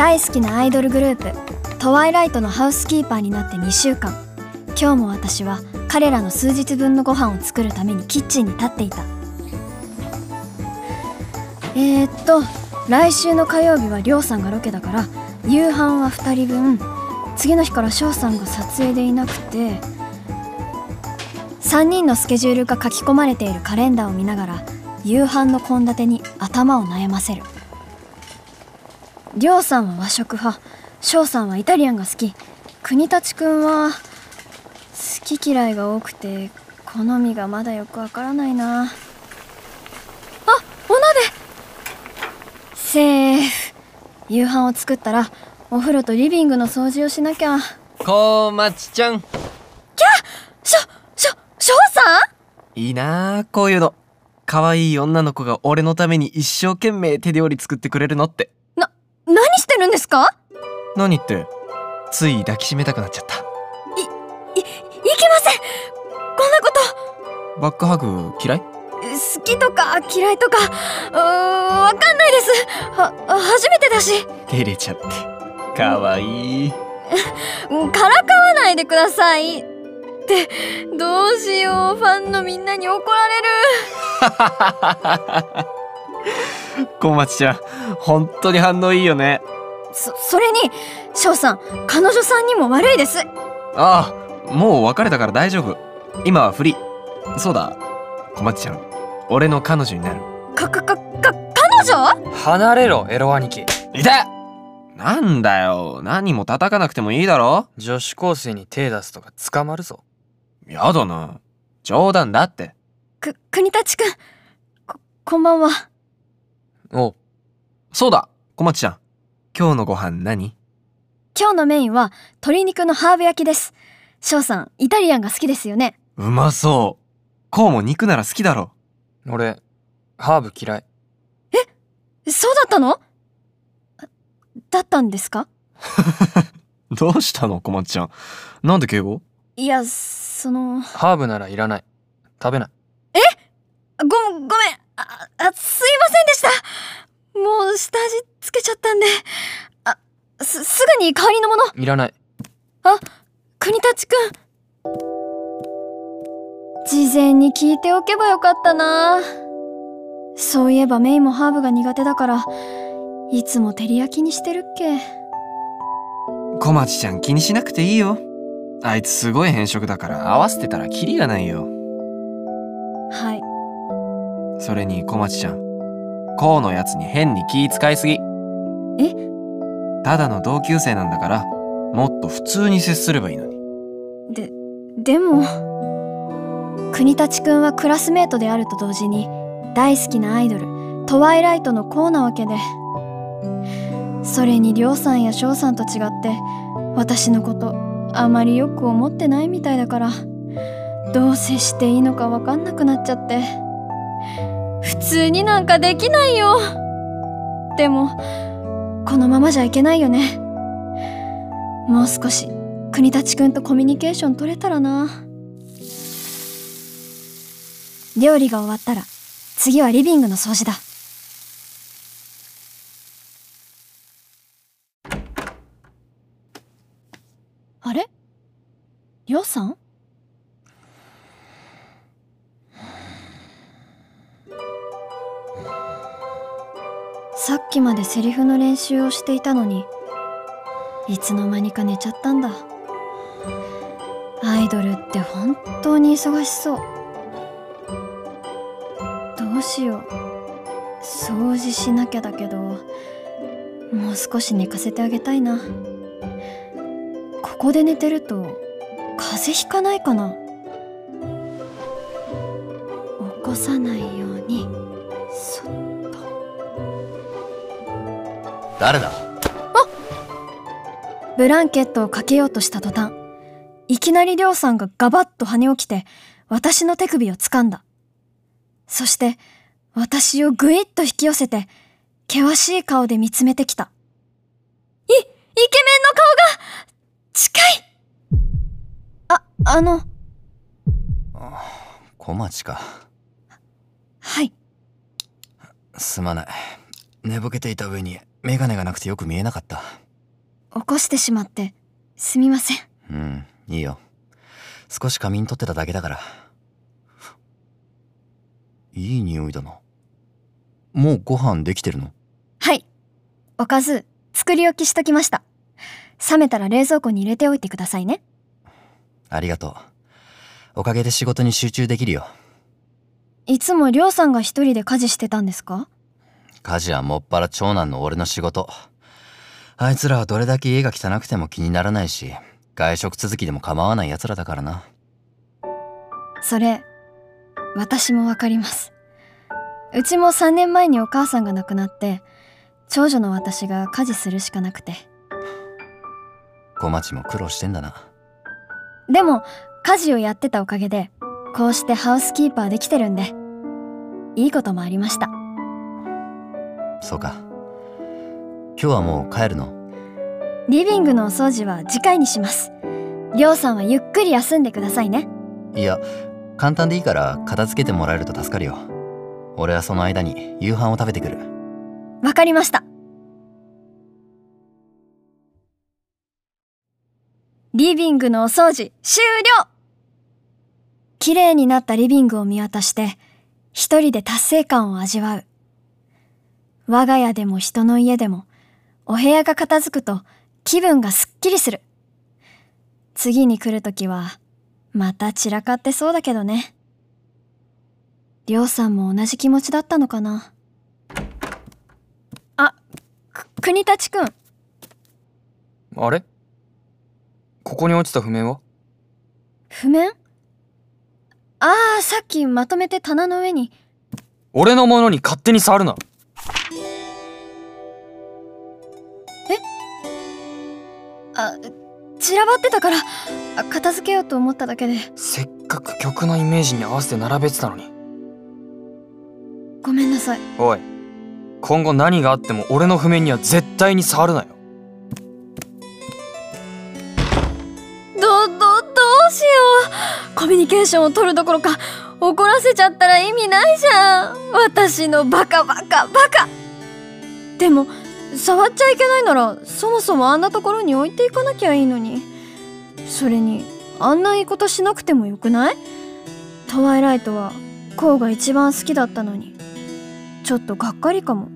大好きなアイドルグループトワイライトのハウスキーパーになって2週間。今日も私は彼らの数日分のご飯を作るためにキッチンに立っていた。えー、っと来週の火曜日はりょうさんがロケだから夕飯は2人分。次の日から翔さんが撮影でいなくて3人のスケジュールが書き込まれているカレンダーを見ながら夕飯の献立に頭を悩ませる。りょうさんは和食派。翔さんはイタリアンが好き。国立くんは好き嫌いが多くて好みがまだよくわからないな。あお鍋。セーフ。夕飯を作ったらお風呂とリビングの掃除をしなきゃ。こまちちゃん。しょしょ翔さん？いいなあこういうの。可愛い女の子が俺のために一生懸命手料理作ってくれるのってるんですか？何って？つい抱きしめたくなっちゃった。いいけません！こんなこと！バックハグ嫌い？好きとか嫌いとか？うわかんないです。は初めてだし。照れちゃって。可愛いからかわないでください。ってどうしよう。ファンのみんなに怒られる。小町ちゃん本当に反応いいよねそそれに翔さん彼女さんにも悪いです。ああもう別れたから大丈夫。今はフリーそうだ。小町ちゃん俺の彼女になる。かかかか彼女？離れろエロ兄貴。いたなんだよ。何も叩かなくてもいいだろ？女子高生に手出すとか捕まるぞ。やだな。冗談だって。く国立くんここんばんは。おそうだ。小町ちゃん今日のご飯何？今日のメインは鶏肉のハーブ焼きです。翔さんイタリアンが好きですよね。うまそう。こうも肉なら好きだろ。俺ハーブ嫌い。そうだったの？だったんですか？どうしたの？小町ちゃん。なんで敬語？いやそのハーブならいらない。食べない。ごごめん。ああすいませんでした。もう下味つけちゃったんで。あすすぐに代わりのもの。いらない。国立くん。事前に聞いておけばよかったな。そういえばメイもハーブが苦手だからいつも照り焼きにしてるっけ。小町ちゃん気にしなくていいよ。あいつすごい変色だから合わせてたらキリがないよ。はい。それに小町ちゃんこうのやつに変に気使いすぎえ？ただの同級生なんだからもっと普通に接すればいいのに。ででも。国立くんはクラスメートであると同時に大好きなアイドルトワイライトのコーなわけでそれにりょうさんや翔さんと違って私のことあまりよく思ってないみたいだからどう接していいのかわかんなくなっちゃって普通になんかできないよ。でもこのままじゃいけないよね。もう少し国立くんとコミュニケーション取れたらな。料理が終わったら次はリビングの掃除だ。あれ？りょうさん？さっきまでセリフの練習をしていたのにいつの間にか寝ちゃったんだ。アイドルって本当に忙しそう。どうしよう。掃除しなきゃだけどもう少し寝かせてあげたいな。ここで寝てると風邪ひかないかな。起こさないよ誰だ？ブランケットをかけようとした途端いきなりりょうさんがガバッと跳ね起きて私の手首を掴んだ。そして私をぐいっと引き寄せて険しい顔で見つめてきた。いイケメンの顔が近い！ああの。小町か。はい。すまない。寝ぼけていた上にメガネがなくてよく見えなかった。起こしてしまってすみませんうん、いいよ。少し仮眠取ってただけだから。いい匂いだな。もうご飯できてるの？はいおかず作り置きしときました冷めたら冷蔵庫に入れておいてくださいねありがとう。おかげで仕事に集中できるよ。いつもりょうさんが一人で家事してたんですか？家事はもっぱら長男の俺の仕事。あいつらはどれだけ家が汚くても気にならないし、外食続きでも構わない奴らだからな。それ私もわかりますうちも3年前にお母さんが亡くなって長女の私が家事するしかなくて小町も苦労してんだな。でも家事をやってたおかげでこうしてハウスキーパーできてるんでいいこともありましたそうか。今日はもう帰るの？リビングのお掃除は次回にしますりょうさんはゆっくり休んでくださいねいや、簡単でいいから片付けてもらえると助かるよ。俺はその間に夕飯を食べてくる。わかりましたリビングのお掃除終了綺麗になったリビングを見渡して一人で達成感を味わう我が家でも人の家でもお部屋が片付くと気分がすっきりする。次に来るときはまた散らかってそうだけどね。りょうさんも同じ気持ちだったのかな。あ、く国立くん。あれ？ここに落ちた譜面は？譜面？ああ、さっきまとめて棚の上に。俺のものに勝手に触るなあ、散らばってたから、あ片付けようと思っただけで。せっかく曲のイメージに合わせて並べてたのにごめんなさい。おい今後何があっても俺の譜面には絶対に触るなよど、ど、どうしよう。コミュニケーションを取るどころか、怒らせちゃったら意味ないじゃん。私のバカバカバカ。でも、触っちゃいけないなら、そもそもあんなところに置いていかなきゃいいのに。それに、あんな言い方しなくてもよくない？トワイライトは、コウが一番好きだったのに。ちょっとがっかりかも。